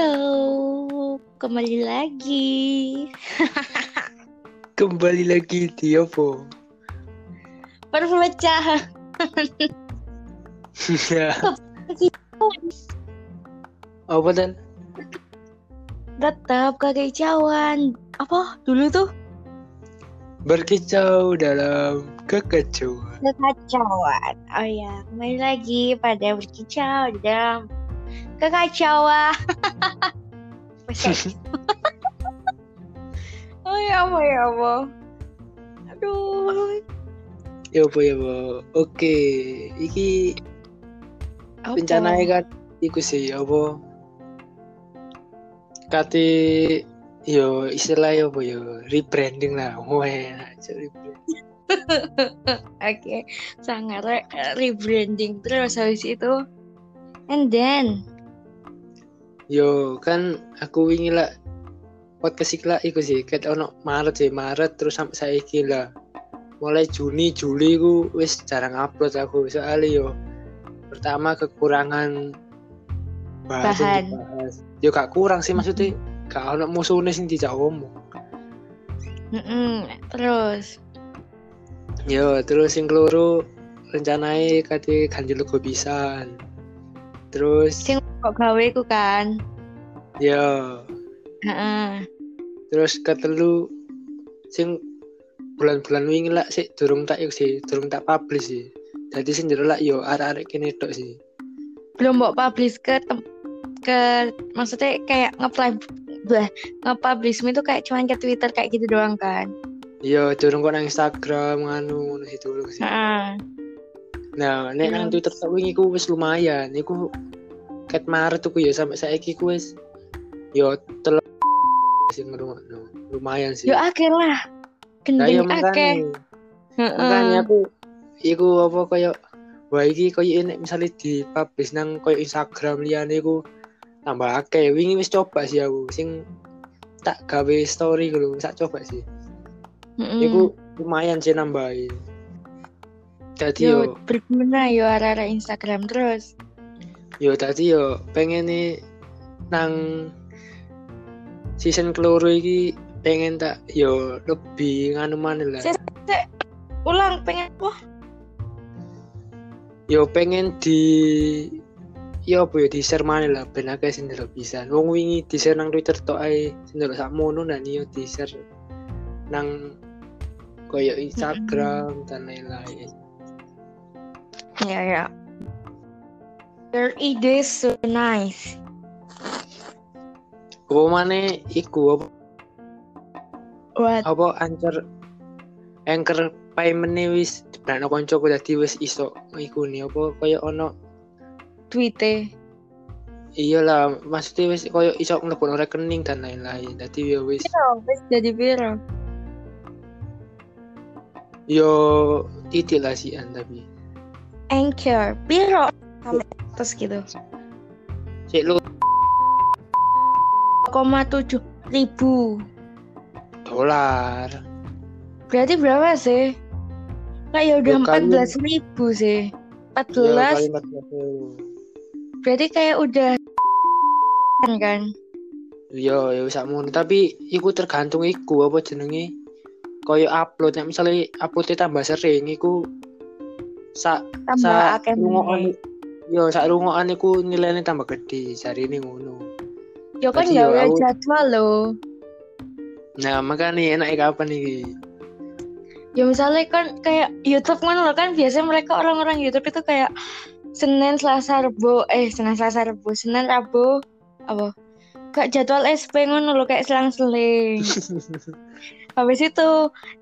Halo, kembali lagi. Kembali lagi di apa? Perpecahan. Ya. apa dan? Tetap kekicauan. Apa dulu tuh? Berkicau dalam kekacauan. Kekacauan. Oh ya, kembali lagi pada berkicau dalam kekacauan. Oh ya apa ya apa? Aduh. Ya apa ya apa? Oke, iki Apa? rencananya kan iku sih apa? Kati yo istilah ya apa yo rebranding lah. Wah, aja rebranding. Oke, sangat re- rebranding terus habis itu. And then, Yo kan aku wingi lah podcast iki lah iku sih. Ket ono Maret sih Maret terus sampai saiki lah. Mulai Juni Juli ku wis jarang upload aku. Soalnya yo pertama kekurangan Bahan. dibahas. yo gak kurang sih maksudnya. Gak ono musuhnya sing dijak ngomong. Mm-mm, terus, yo terus sing keloro rencananya kate ganti logo pisan terus sing kok gawe ku kan. yo Heeh. terus ketelu sing bulan-bulan wingi lah sih durung tak yuk sih durung tak publish sih jadi sing jero lah yo arek-arek kene tok sih Belum mau publish ke ke maksudnya kayak nge-play bah nge-publish itu kayak cuman ke Twitter kayak gitu doang kan. yo durung kok nang Instagram nganu ngono sih durung sih Heeh. Nah nek nang Terus? Twitter tak wingi ku wis lumayan. Iku ket Maret tuh ya sampai saiki ku wis yo telu sih ngerungokno lumayan sih. Yo akeh lah. Gendeng akeh. makanya aku iku apa koyo wah iki koyo enek misalnya di publish nang koyo Instagram liyane iku tambah akeh. Wingi wis coba sih aku. Sing tak gawe story gitu sak coba sih. Heeh. iku lumayan sih nambahin jadi Yo yo berguna yo arah-arah Instagram terus. yo tadi yo pengen nih nang season keloro iki pengen tak yo lebih nganu mana lah. Ulang pengen wah yo pengen di yo apa ya di share mana lah ben akeh sing ndelok bisa wong wingi di share nang Twitter tok ae sing ndelok sakmono dan yo di share nang koyo Instagram dan lain-lain ya ya. Your ide so nice. apa mana iku apa What? apa anchor anchor payment wis dibrakno koncoku dadi wis iso iku nih apa koyo ono Tweete. iya lah maksudnya wis koyo iso ngelebokno rekening dan lain-lain dadi ya wis Piro? Wis jadi piro? yo titik lah sih tapi Anchor. Piro? Sampai atas gitu. Cek lu 0,7 ribu. dolar Berarti berapa sih? Kayak udah Dua kali. 14 ribu sih. ya 14 kali 14 berarti kayak udah kan? Yo, ya wis sakmono. Tapi iku tergantung iku apa jenenge. Koyo upload nek misalnya uploadnya tambah sering iku sak Tambah sak akeh rungokan meneh. yo sak rungokan iku nilainya tambah gede jarine ngono. Yo kan gawe jadwal loh. Nah, makanya enak kapan iki? Ya misalnya kan kayak YouTube kan loh kan biasanya mereka orang-orang YouTube itu kayak Senin, Selasa, Rabu, eh Senin, Selasa, Rabu, Senin, Rabu, apa? Kayak jadwal SP ngono loh kayak selang-seling. Habis itu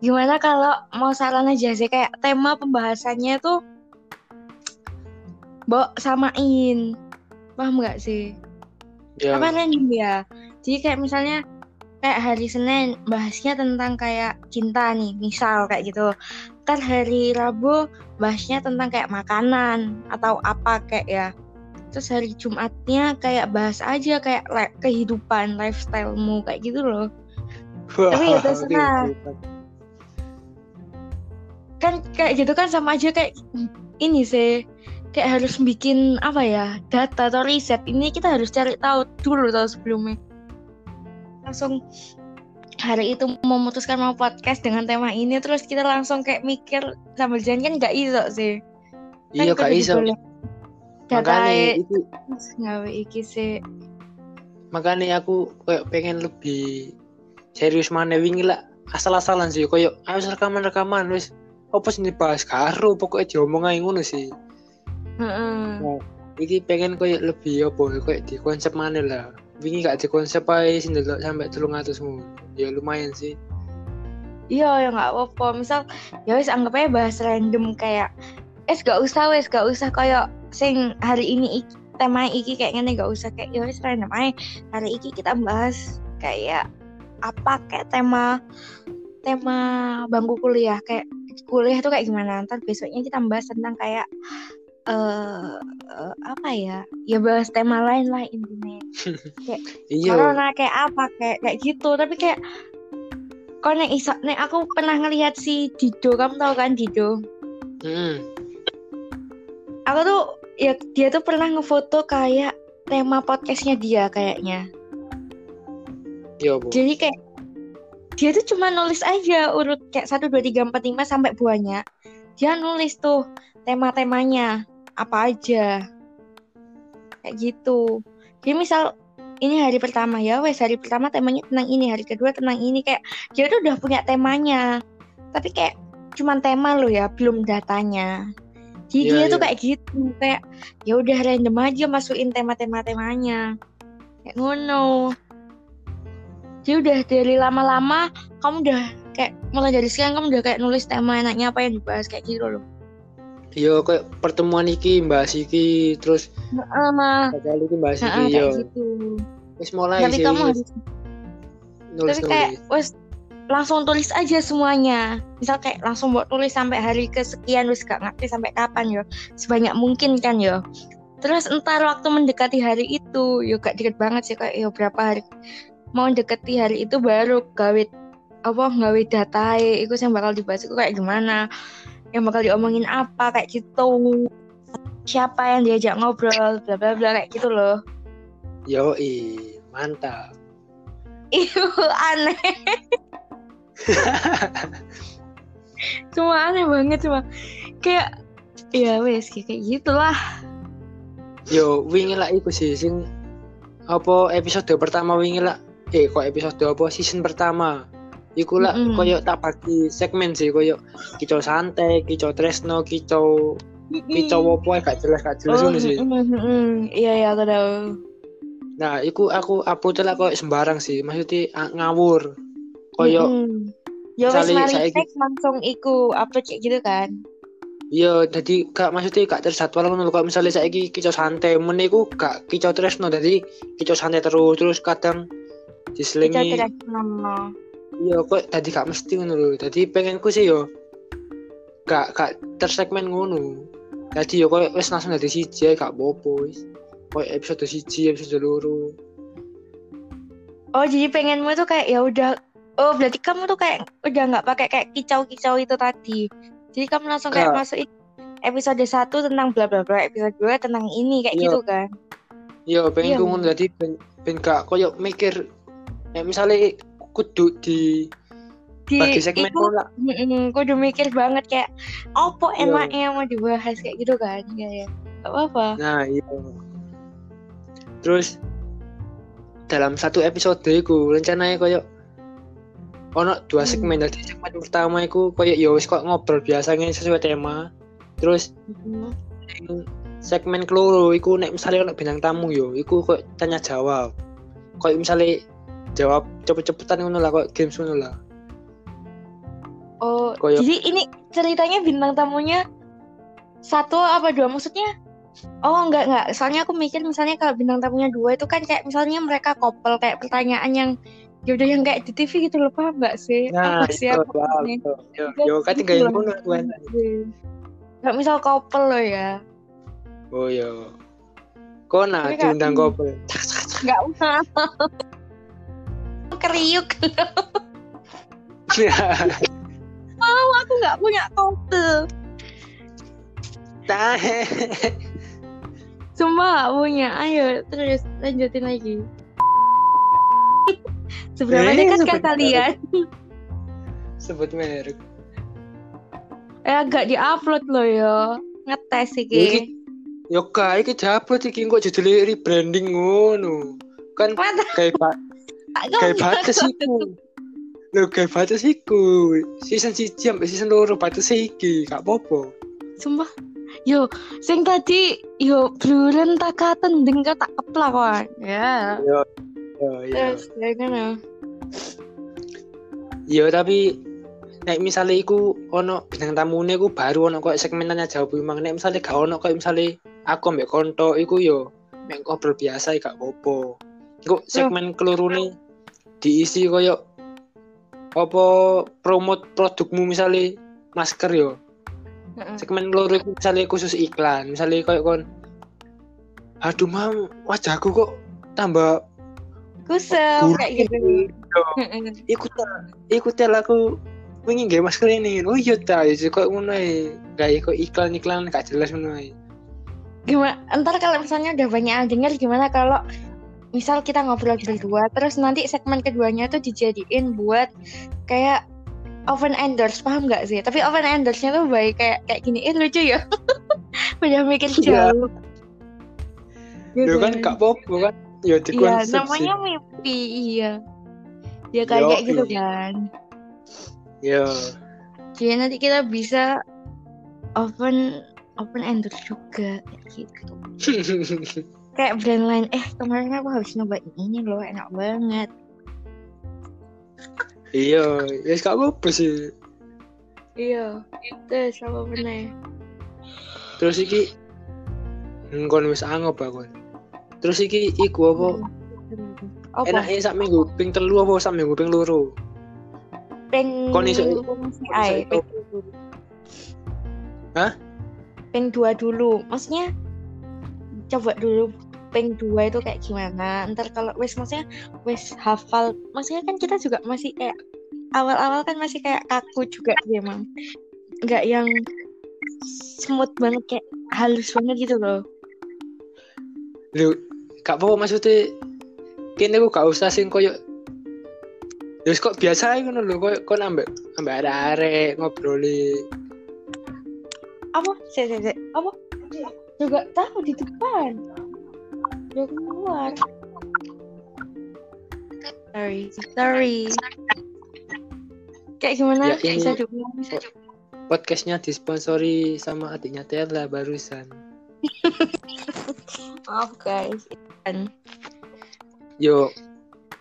gimana kalau mau saran aja sih? Kayak tema pembahasannya tuh Mbok samain. Paham nggak sih? Ya, apa random ya? Jadi kayak misalnya kayak hari Senin bahasnya tentang kayak cinta nih misal kayak gitu. Ntar hari Rabu bahasnya tentang kayak makanan atau apa kayak ya. Terus hari Jumatnya kayak bahas aja kayak kehidupan lifestylemu kayak gitu loh tapi ya terserah. kan kayak gitu kan sama aja kayak ini sih. Kayak harus bikin apa ya data atau riset. Ini kita harus cari tahu dulu tahu sebelumnya. Langsung hari itu memutuskan mau podcast dengan tema ini terus kita langsung kayak mikir sambil jalan. Kan nggak iso sih. Iya kan gak iso. data makanya itu nggak iki sih. Makanya aku kayak pengen lebih serius mana wingi lah. Asal-asalan sih koyo ayo rekaman rekaman wis. Apa sih dibahas? Karo pokoknya diomong aja ngono sih. Heeh. Nah, iki pengen koyo lebih apa? Koyo di konsep mana lah. Wingi gak di konsep aja sih ndelok sampai telung atus ya lumayan sih. Iya ya nggak apa-apa. Misal ya wis anggap aja bahas random kayak es gak usah wes gak usah. Kayak sing hari ini iki, tema iki kayak gini gak usah. Kayak ya wis random aja hari iki kita bahas kayak apa kayak tema tema bangku kuliah kayak kuliah tuh kayak gimana? Ntar besoknya kita bahas tentang kayak eh eh, apa ya? Ya bahas tema lain lah intinya. Iya. corona kayak apa kayak kayak gitu. Tapi kayak kau nek iso nek aku pernah ngelihat si Dido kamu tahu kan Dido? Hmm. aku tuh ya dia tuh pernah ngefoto kayak tema podcastnya dia kayaknya iya bu. Jadi kayak dia tuh cuma nulis aja urut kayak satu dua tiga empat lima sampai banyak dia nulis tuh tema-temanya apa aja. Kayak gitu. Jadi misal ini hari pertama ya wes hari pertama temanya tentang ini hari kedua tentang ini. Kayak dia tuh udah punya temanya tapi kayak cuman tema lo ya belum datanya. Jadi Iya, dia tuh iya. kayak gitu kayak ya udah random aja masukin tema-tema temanya kayak ngono jadi udah dari lama-lama kamu udah kayak mulai dari sekarang kamu udah kayak nulis tema enaknya apa yang dibahas kayak gitu loh. Iya kayak pertemuan iki bahas iki terus sama kali iki bahas Nah, iki yo gitu. Wis mulai tapi sih kamu harus nulis tapi kayak wes langsung tulis aja semuanya. Misal kayak langsung buat tulis sampai hari kesekian wes gak ngerti sampai kapan yo. Sebanyak mungkin kan yo. Terus entar waktu mendekati hari itu yo gak deket banget sih kayak yo berapa hari mau mendekati hari itu baru gawe apa gawe data itu yang bakal dibahas itu kayak gimana yang bakal diomongin apa kayak gitu. Siapa yang diajak ngobrol bla bla bla kayak gitu loh. Yo mantap. Itu aneh. Cuma aneh banget cuma kayak ya wes kayak kayak gitulah. Yo wingi lah iku sih sing apa episode pertama wingi lah eh kok episode apa season pertama iku lah Mm-mm. koyo tak bagi segmen sih koyo kicau santai kicau tresno kicau kicau apa gak jelas gak jelas oh, sih mm, mm, mm. iya iya aku tahu nah iku aku upload lah koyo sembarang sih maksudnya ngawur koyo Mm-mm. ya wes mari saiki- langsung iku upload kayak gitu kan Iya, jadi gak maksudnya gak terjadwal ngono. Kok misalnya saiki kicau santai, men iku gak kicau tresno jadi kicau santai terus terus kadang diselingi iya kok tadi gak mesti ngono lho. Jadi pengenku sih yo gak gak tersegmen ngono. Jadi yo kok wis langsung dari siji gak apa-apa wis. Kok episode siji, episode loro. oh jadi pengenmu tuh kayak ya udah oh berarti kamu tuh kayak udah nggak pakai kayak kicau-kicau itu tadi jadi kamu langsung kayak masukin episode satu tentang bla bla bla episode 2 tentang ini kayak Iya. gitu kan Iya, pengen Iya, ku ngono jadi ben, ben gak koyo mikir ya misalnya kudu di di bagi segmen iku ngono lah. mm, kudu mikir banget kayak opo Iya. enaknya mau dibahas kayak gitu kan ya ya gak apa-apa Nah, iya. Terus dalam satu episode iku rencananya koyo ono dua Hmm. segmen jadi segmen pertama iku koyo ya wis kok ngobrol biasanya sesuai tema. Terus Mm. yang segmen keloro iku nek misalnya ono bintang tamu yo iku kok tanya jawab. Koyo misalnya jawab cepet-cepetan ngono lah kok games ngono lah. oh Koyo- jadi ini ceritanya bintang tamunya satu apa dua maksudnya oh enggak enggak soalnya aku mikir misalnya kalau bintang tamunya dua itu kan kayak misalnya mereka couple kayak pertanyaan yang ya udah yang kayak di TV gitu loh paham nggak sih Nah, apa sih aku ini? Yo, yo kan tinggal Gitu yang ngono kan. Nggak misal couple loh ya Oh yo. Gak- diundang couple. nggak mau kriuk mau aku nggak punya. Sumpah gak punya. Ayo terus lanjutin lagi. Seberapa Eh, dekat sebut kalian? Sebut merek. Eh agak diupload loh yo. Ngetes Ya, iki. iki Yo kae iki jablot iki kok judule rebranding ngono. Kan kayak tak kayak batas iku. Lho kayak batas iku. Season 1 sampai season 2 batas iki, gak apa-apa. Sumpah. Yo, sing tadi yo bluren tak katen ding tak keplak kawan. Ya. Yo yo. Terus ya kan. Yo tapi nek misalnya iku ono bintang tamune iku baru ono koyo segmen tanya jawab memang nek misalnya gak ono koyo misalnya aku ambek konto iku yo mek ngobrol biasa ya gak apa-apa. Iku segmen kelurune diisi koyo apa promote produkmu misalnya masker yo. Segmen keluru misalnya khusus iklan, misalnya koyo kon Aduh mam, wajahku kok tambah buruk kayak gitu. Ikut ikut aku wingi nggak masker ini oh iya ta ya kok ngono ae gak kok iklan iklan gak jelas ngono ae Gimana? Ntar kalau misalnya udah banyak yang denger gimana kalau misal kita ngobrol berdua terus nanti segmen keduanya tuh dijadiin buat kayak open endorse paham nggak sih? Tapi open endorse-nya tuh baik kayak kayak gini, eh lucu ya. Udah mikir Iya. jauh. Yo kan gak apa-apa kan ya Iya, namanya mimpi, iya. Ya kayak Yo, kayak gitu iya. kan. yo Jadi nanti kita bisa open open endorse juga kayak gitu. Kayak brand lain, eh kemarin aku habis nyobain ini loh, enak banget. iya ya gak apa-apa sih Iya, terus apa bener? terus iki kon wis angop aku terus iki iku apa Apa? enaknya sak minggu ping telu apa sak minggu ping loro Peng Kon iso- ai. Hah? Peng dua dulu. Maksudnya coba dulu peng dua itu kayak gimana. Ntar kalau wes maksudnya wes hafal. Maksudnya kan kita juga masih kayak awal-awal kan masih kayak kaku juga sih emang. Nggak yang smooth banget kayak halus banget gitu loh. lu gak apa-apa maksudnya kini aku gak usah sing koyo Terus kok biasa aja ngono lho, koyo kon ambek ambek arek-arek ngobroli. Apa? Sih, sih, sih. Apa? Juga tahu di depan. Udah keluar. Sorry, sorry. Kayak gimana? Ya, ini- Bisa diulang, bisa. Podcastnya disponsori sama adiknya Tella barusan. Maaf guys. Kan. Yo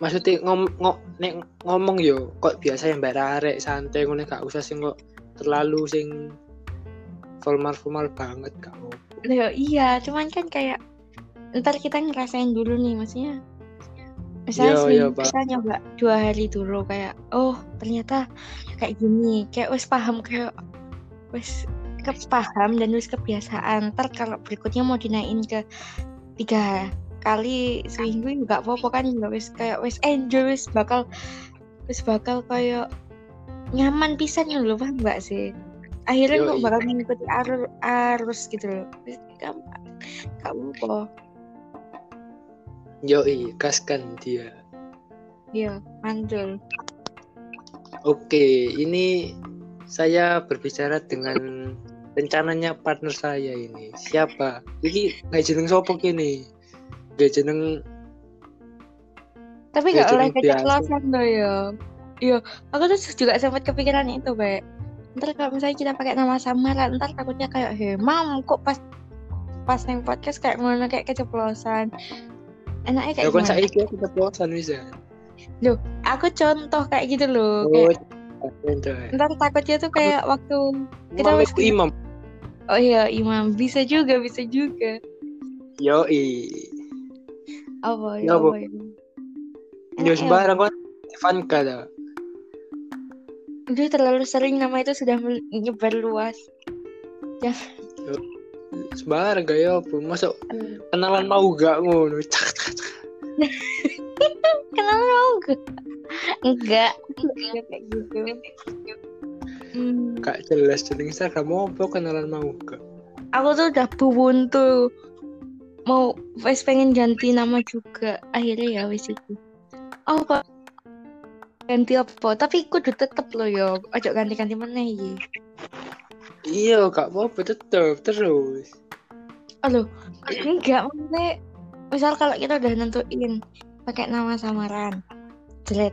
maksudnya ngom, ngo- nek ngomong yo kok biasa yang mbak arek santai ngono gak usah sing kok terlalu sing formal formal banget gak mau. Loh, iya, cuman kan kayak ntar kita ngerasain dulu nih, maksudnya. Misalnya Iya, iya, Pak. kita nyoba dua hari dulu kayak, oh ternyata kayak gini, kayak wes paham kayak wes kepaham dan wes kebiasaan. Ntar kalau berikutnya mau dinaikin ke tiga kali seminggu nggak apa-apa kan nggak wes kayak wes enjoy wes bakal wes bakal kayak nyaman pisan loh paham nggak sih akhirnya Yoi. kok bakal mengikuti arus arus gitu loh Wes gampang nggak apa Yo kaskan dia. iya mantul Oke, ini saya berbicara dengan rencananya partner saya ini. Siapa? Iki nggak jeneng sopo kini? Gak jeneng tapi nggak oleh keceplosan tuh ya iya aku tuh juga sempat kepikiran itu Be. ntar kalau misalnya kita pakai nama samaran ntar takutnya kayak he mam kok pas pas neng podcast kayak mana kayak keceplosan enaknya kayak ya gimana? saya aku keceplosan bisa. aku contoh kayak gitu loh Oh, kayak ntar takutnya tuh kayak waktu kita Imam iku imam. oh iya imam. Bisa juga bisa juga. Yo apa Ya, ya apa? ya Yo Enaknya sembarang kan Ivanka dah. udah terlalu sering nama itu sudah menyebar luas. Sembarang gak ya apa? Masuk kenalan mau gak ngono. Cak cak cak. kenal mau gak? Enggak. Enggak kayak gitu. Hmm, Gak jelas jeneng Instagram apa kenalan mau gak? aku tuh udah buntu mau wes pengen ganti nama juga. Akhirnya ya wes itu. Oh kok ganti apa? Tapi aku udah tetep loh yo. Ojo ganti-ganti mana ya iya gak apa-apa tetep terus Aduh, enggak maksudnya misal kalau kita udah nentuin pakai nama samaran jelek.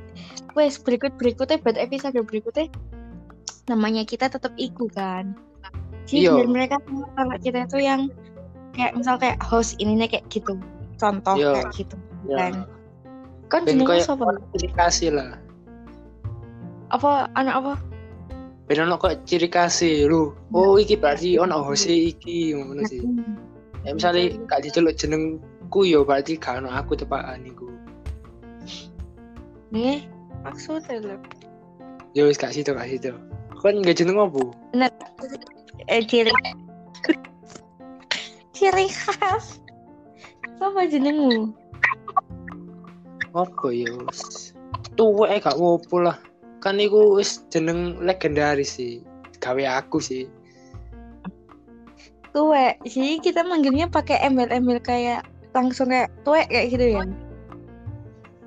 Wes berikut berikutnya buat episode berikutnya namanya kita tetap iku kan? Jadi Iya. biar mereka kalau kita itu yang kayak misal kayak host ininya kayak gitu. Contoh Iya. kayak gitu ya kan? Kan ben jenengnya siapa? ciri kasih lah. Apa anak apa ben ono kok ciri lu oh iki berarti ono hose iki ngono sih. ya misalnya gak diceluk jenengku yo berarti gak ono aku tepaan iku nih maksudnya loh yo wis gak situ gak situ. Kan gak jeneng apa? Eh ciri. Ciri khas. Apa jenengmu? Apa yo tuwek gak apa lah kan iku wis jeneng legendaris sih. Gawe aku sih. Tuwek. Jadi kita manggilnya pakai embel-embel kayak langsung kayak tuwek kayak gitu ya?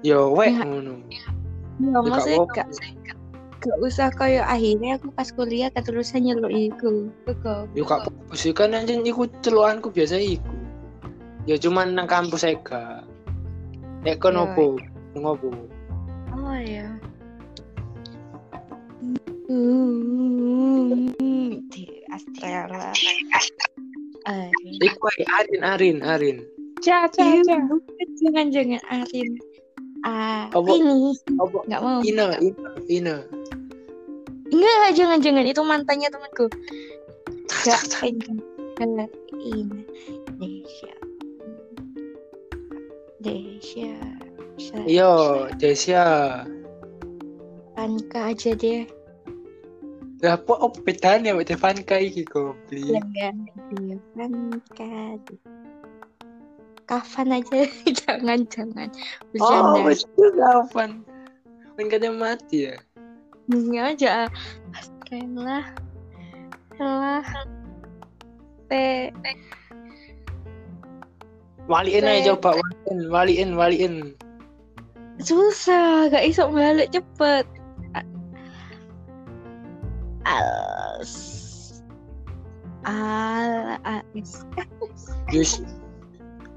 Yo wek Ya. ngono. ya Ya, maksudnya gak, gak usah kayak akhirnya aku pas kuliah keterusan nyeluk iku. Yo gak apa sih. Kan anjing iku celukanku biasa iku. Ya cuman nang kampus ae gak. Nek kon Ya. opo? ngopo oh ya Ae Arin Arin Arin Iya, bukan, jangan jangan Arin. Ah, Apa? ini apa nggak mau. Ina Ina Ina Enggak, jangan jangan itu mantannya temanku. Enggak, ini. Ini. Desya. Desya. Yo, Desia. Panka aja deh. Lah apa apa bedanya sama Devanka iki. Lengan dia Panka. Kapan aja, jangan jangan. Oh, Bercanda. betul kapan? Kan kadang mati ya. Ini aja. Astagfirullah. Lah. Teh. Waliin Teh. aja coba waliin, waliin, waliin. Susah, gak iso balik cepet. Als. Al. Als. Yus.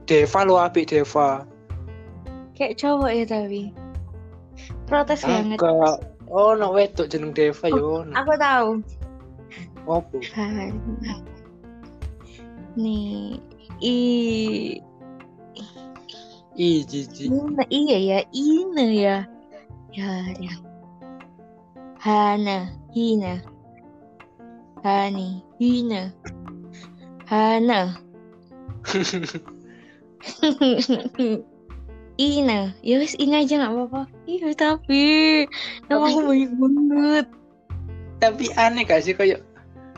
Deva lo apik Deva. Kayak cowok ya tapi. Protes banget. Agak Oh, no wedok jeneng Deva yo. no. Aku tahu. Kan. Nih. I. Ih, jiji. Iya ya, Ina ya. Ya, ya. Hana, Hina. Hani, Hina. Hana. Ina, ya wis Ina aja nggak apa-apa. Iya tapi nama aku banyak banget. Tapi aneh gak sih kayak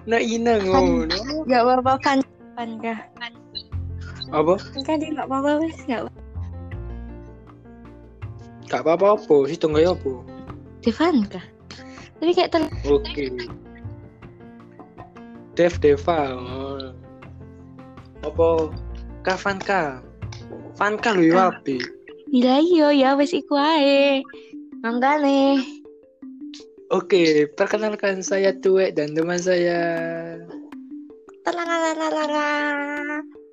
No ina ngono. Gak apa-apa kan, kan kah? Apa? Kan dia nggak apa-apa nggak. apa- Gak apa-apa apa, sih tunggu apa? Devan kah? Tapi kayak ter Oke. Dev Deva. oh. Apa? Kavanka. Vanka lho yo Ah. apik. Gila iya ya wis iku ae. Mangkane. Oke, perkenalkan saya Tuek dan teman saya. Talalalalalala.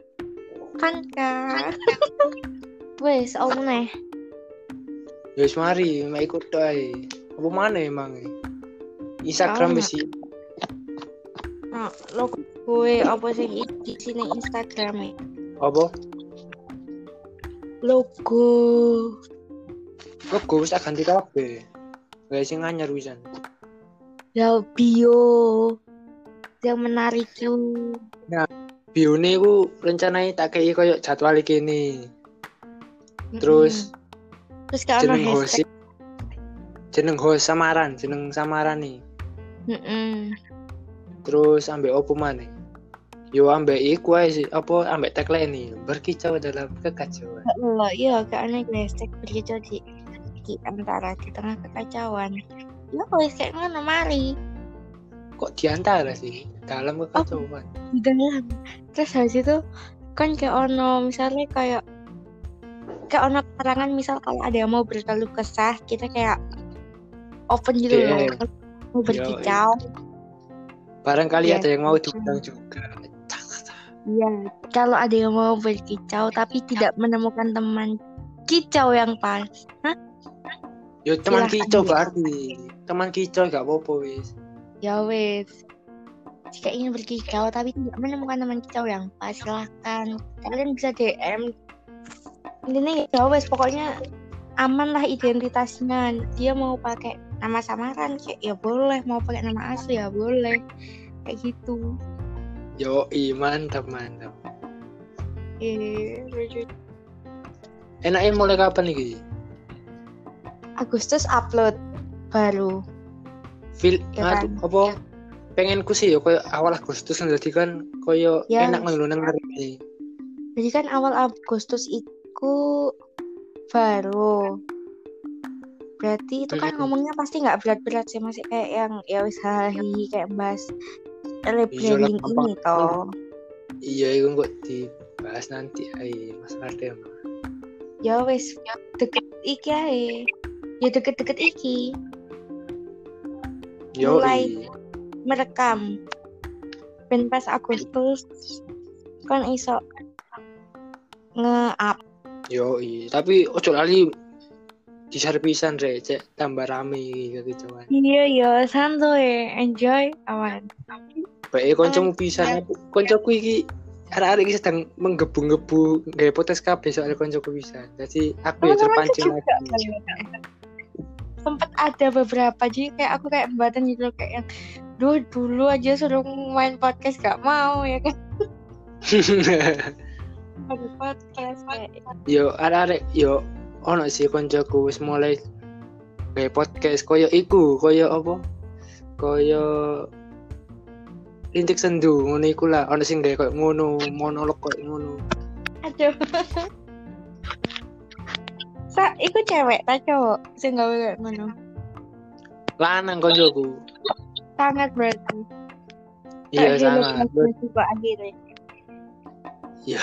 Kan kah? Wes, om nih. Yus mari, mak ikut ae. Apa mana emang? Instagram Tahu wis sih. Nah, lo gue apa sih di sini Instagram Apa? Logo. Logo wis tak ganti kabeh. Gak sing anyar wisan. Ya bio. Yang menarik tuh. Bione ku rencananya tak kayak koyo jadwal iki nih. Terus Terus kalau jeneng host hashtag. jeneng host samaran, jeneng samaran nih. Mm-mm. Terus ambek opo maneh? Yo ambek iku ae sih, apa ambek tagline nih, berkicau dalam kekacauan. Allah, iya karena hashtag begitu di di antara di tengah kekacauan. Ya wes kayak mana mari. kok di antara sih dalam kekacauan di dalam terus habis itu kan kayak ono misalnya kayak kayak ono keterangan misal kalau ada yang mau berkeluh kesah kita kayak open gitu loh DM. Kalau mau berkicau barangkali Iya. ada yang mau diundang juga. Iya kalau ada yang mau berkicau tapi tidak menemukan teman kicau yang pas. Yo teman Silahkan kicau ya. berarti teman kicau gak apa-apa wis. Ya wes jika ingin berkicau tapi tidak menemukan teman kicau yang pas silahkan kalian bisa DM intinya ya wes pokoknya aman lah identitasnya. Dia mau pakai nama samaran kayak ya boleh mau pakai nama asli ya boleh. Kayak gitu. Yo mantap mantap. Eh lucu. enaknya mulai kapan nih Agustus upload baru. Feel Ya kan? apa? Pengen ku sih yo koyo awal Agustus nanti kan koyo Ya. enak ngono nang hari jadi kan awal Agustus itu baru berarti itu kan Mm-mm. ngomongnya pasti nggak berat-berat sih masih kayak yang ya wis hahi kayak bahas Iya rebranding lah, ini toh. iya itu kok dibahas nanti ay masalah tema ya wis deket iki ae. Ya deket-deket iki. Mulai. merekam. Ben pas Agustus kan iso nge-up. Yo tapi ojo lali disar pisan re. Cek tambah rame kayak gitu kan. Iya ya santuy. Enjoy. Awan baik koncomu pisan. Koncoku iki arek-arek iki sedang menggebu-gebu gawe potes kabeh soal koncoku pisan. Jadi aku ya terpancing lagi. sempet ada beberapa. Jadi kayak aku kayak embatan gitu loh, kayak yang dulu dulu aja suruh main podcast gak mau ya kan. Main podcast yo arek-arek yo ono sih koncoku wis mulai gawe podcast koyo iku koyo apa? Koyo rintik sendu ngono iku lah. Ono sing koyo ngono monolog koyo ngono. Aduh. Sa iku cewek tak cowok sing gawe kayak ngono? Lanang koncoku. Sangat berarti. Iya sangat. akhirnya. Iya.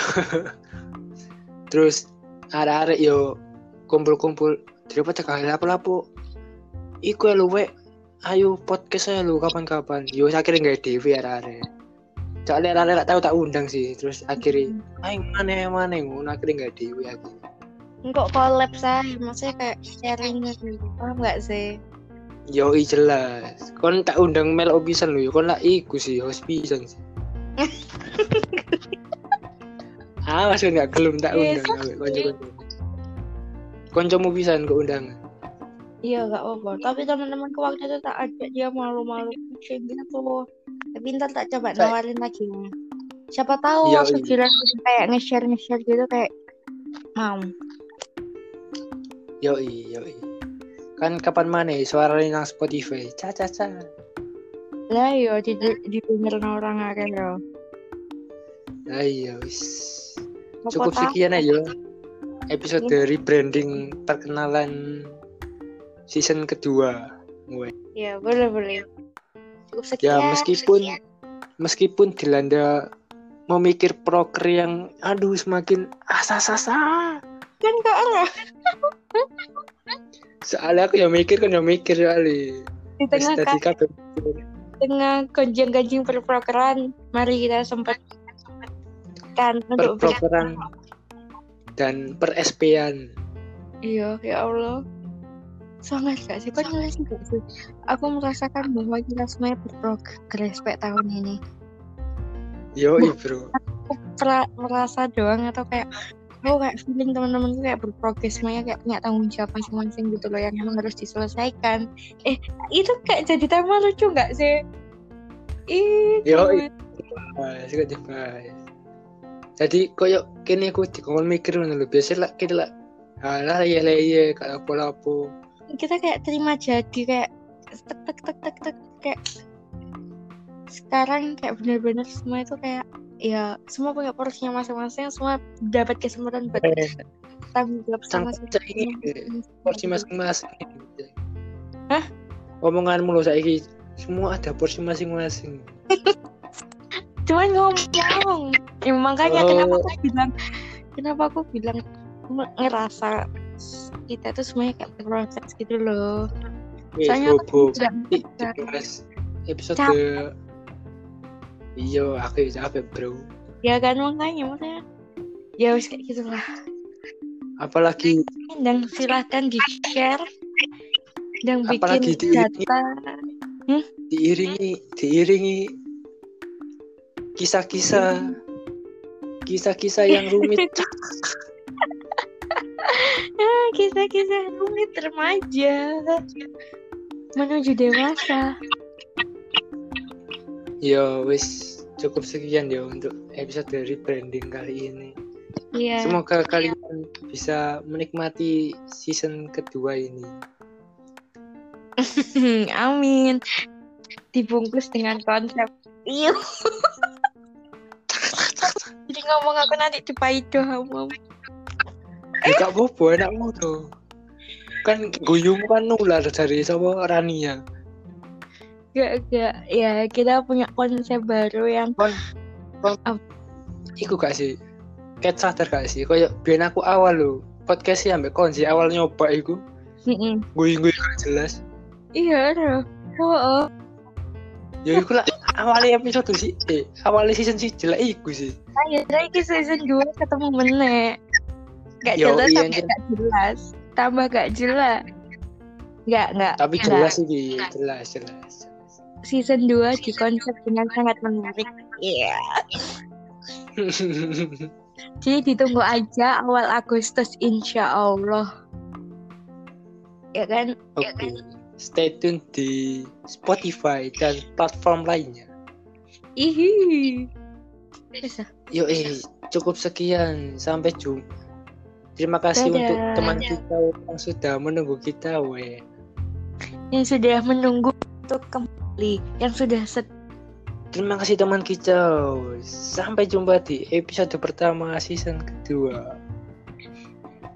Terus arek-arek yo kumpul-kumpul daripada kali lapo-lapo. Iku ya luwe. Ayo podcast saya lu kapan-kapan. Yo akhirnya nggak TV arek-arek. Soalnya arek-arek tahu tak undang sih. Terus akhirnya ayo mana mana ngono akhirnya nggak TV aku. Enggak collab saya maksudnya kayak sharing gitu paham nggak sih Yo i jelas. Kon tak undang mel pisan lu yo. Kon lah iku sih host pisan sih. ah nggak gelum tak Yes, undang konco-konco. Koncomu pisan ke undangan. iya nggak apa tapi teman-temanku waktu itu tak ada dia malu-malu gitu tapi ntar tak coba nawarin lagi siapa tahu Iya, waktu iya. kayak nge-share nge-share gitu kayak mau Yoi, yoi. Kan kapan mana suara nang Spotify? Ca ca ca. lah yo di di orang akeh yo Ayo wis. Apa Cukup sekian aja. Episode rebranding perkenalan season kedua. Gue. ya boleh boleh cukup Ya sekian meskipun meskipun dilanda memikir proker yang aduh semakin asa-asa. kan kok enggak Soalnya aku yang mikir kan yang mikir soalnya. di tengah dadi ka- kabeh. tengah gonjang-ganjing perprokeran mari kita sempat kan untuk dan per SP-an. Iya, ya Allah. Sangat gak sih? Kok ngeles gak sih? Aku merasakan bahwa kita semuanya berprogres kayak tahun ini. Yoi bro. Aku merasa doang atau kayak aku kayak feeling teman-temanku kayak berprogres semuanya kayak punya tanggung jawab masing-masing gitu loh yang emang harus diselesaikan. Eh, itu kayak jadi tema lucu gak sih? Ih, gemes. Mas, kok dibahas. Jadi koyo kene aku dikongkon mikir ngono lho. Biasa lah kita lah alah ya lah iya kayak apa-apa. kita kayak terima jadi kayak tek tek tek tek tek kayak sekarang kayak bener-bener semua itu kayak ya semua punya porsinya masing-masing semua dapat kesempatan buat tanggung jawab sama ini porsi masing masing-masing. Hah? Omonganmu lo saiki semua ada porsi masing-masing cuman ngomong ya, makanya Oh. kenapa aku bilang kenapa aku bilang ngerasa kita tuh semuanya kayak proses gitu loh. Wih, soalnya aku tidak bisa. episode Capek. iya aku ya capek bro. Ya kan makanya maksudnya ya wis kayak gitulah. Apalagi dan silahkan di share dan bikin Apalagi diiringi- data. Diiringi diiringi kisah-kisah. Kisah-kisah yang rumit. Ah, kisah-kisah rumit remaja. Menuju dewasa. Ya wis cukup sekian ya untuk episode dari branding kali ini. Iya. Semoga kalian bisa menikmati season kedua ini. Amin. Dibungkus dengan konsep. Iya jadi ngomong aku nanti dipaido kamu ya gak apa-apa enakmu tuh. Kan guyum kan nular dari sama Rania. Gak gak. Ya kita punya konsep baru yang Iku gak sih. Ket sadar gak sih? Kayak biar aku awal lho. Podcast sih ambek konsi awal nyoba iku. Gue-gue gak jelas. Iya loh oh, oh. Ya iku lah Awalnya episode sih Eh awalnya season sih jelas iku sih ayo lagi season 2 ketemu meneh gak Yo, jelas iya, sampai gak jelas tambah gak jelas Gak, gak. Tapi jelas sih Jelas jelas season 2 dikonsep dengan sangat menarik. Iya. Jadi ditunggu aja awal Agustus insya Allah. Ya kan? Oke Stay tune di Spotify dan platform lainnya Ihi. Yo eh cukup sekian Sampai jumpa Terima kasih Dadah. untuk teman kita yang sudah menunggu kita weh Yang sudah menunggu untuk kembali, yang sudah set Terima kasih teman kicau. Sampai jumpa di episode pertama season kedua.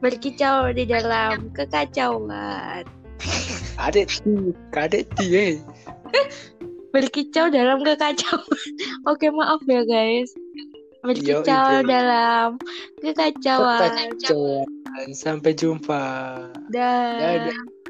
berkicau di dalam kekacauan. Kadek di, eh. Berkicau dalam kekacauan. Oke, maaf ya guys. Berkicau bro. dalam kekacauan. Kekacauan. Sampai jumpa. Dah. Dadah.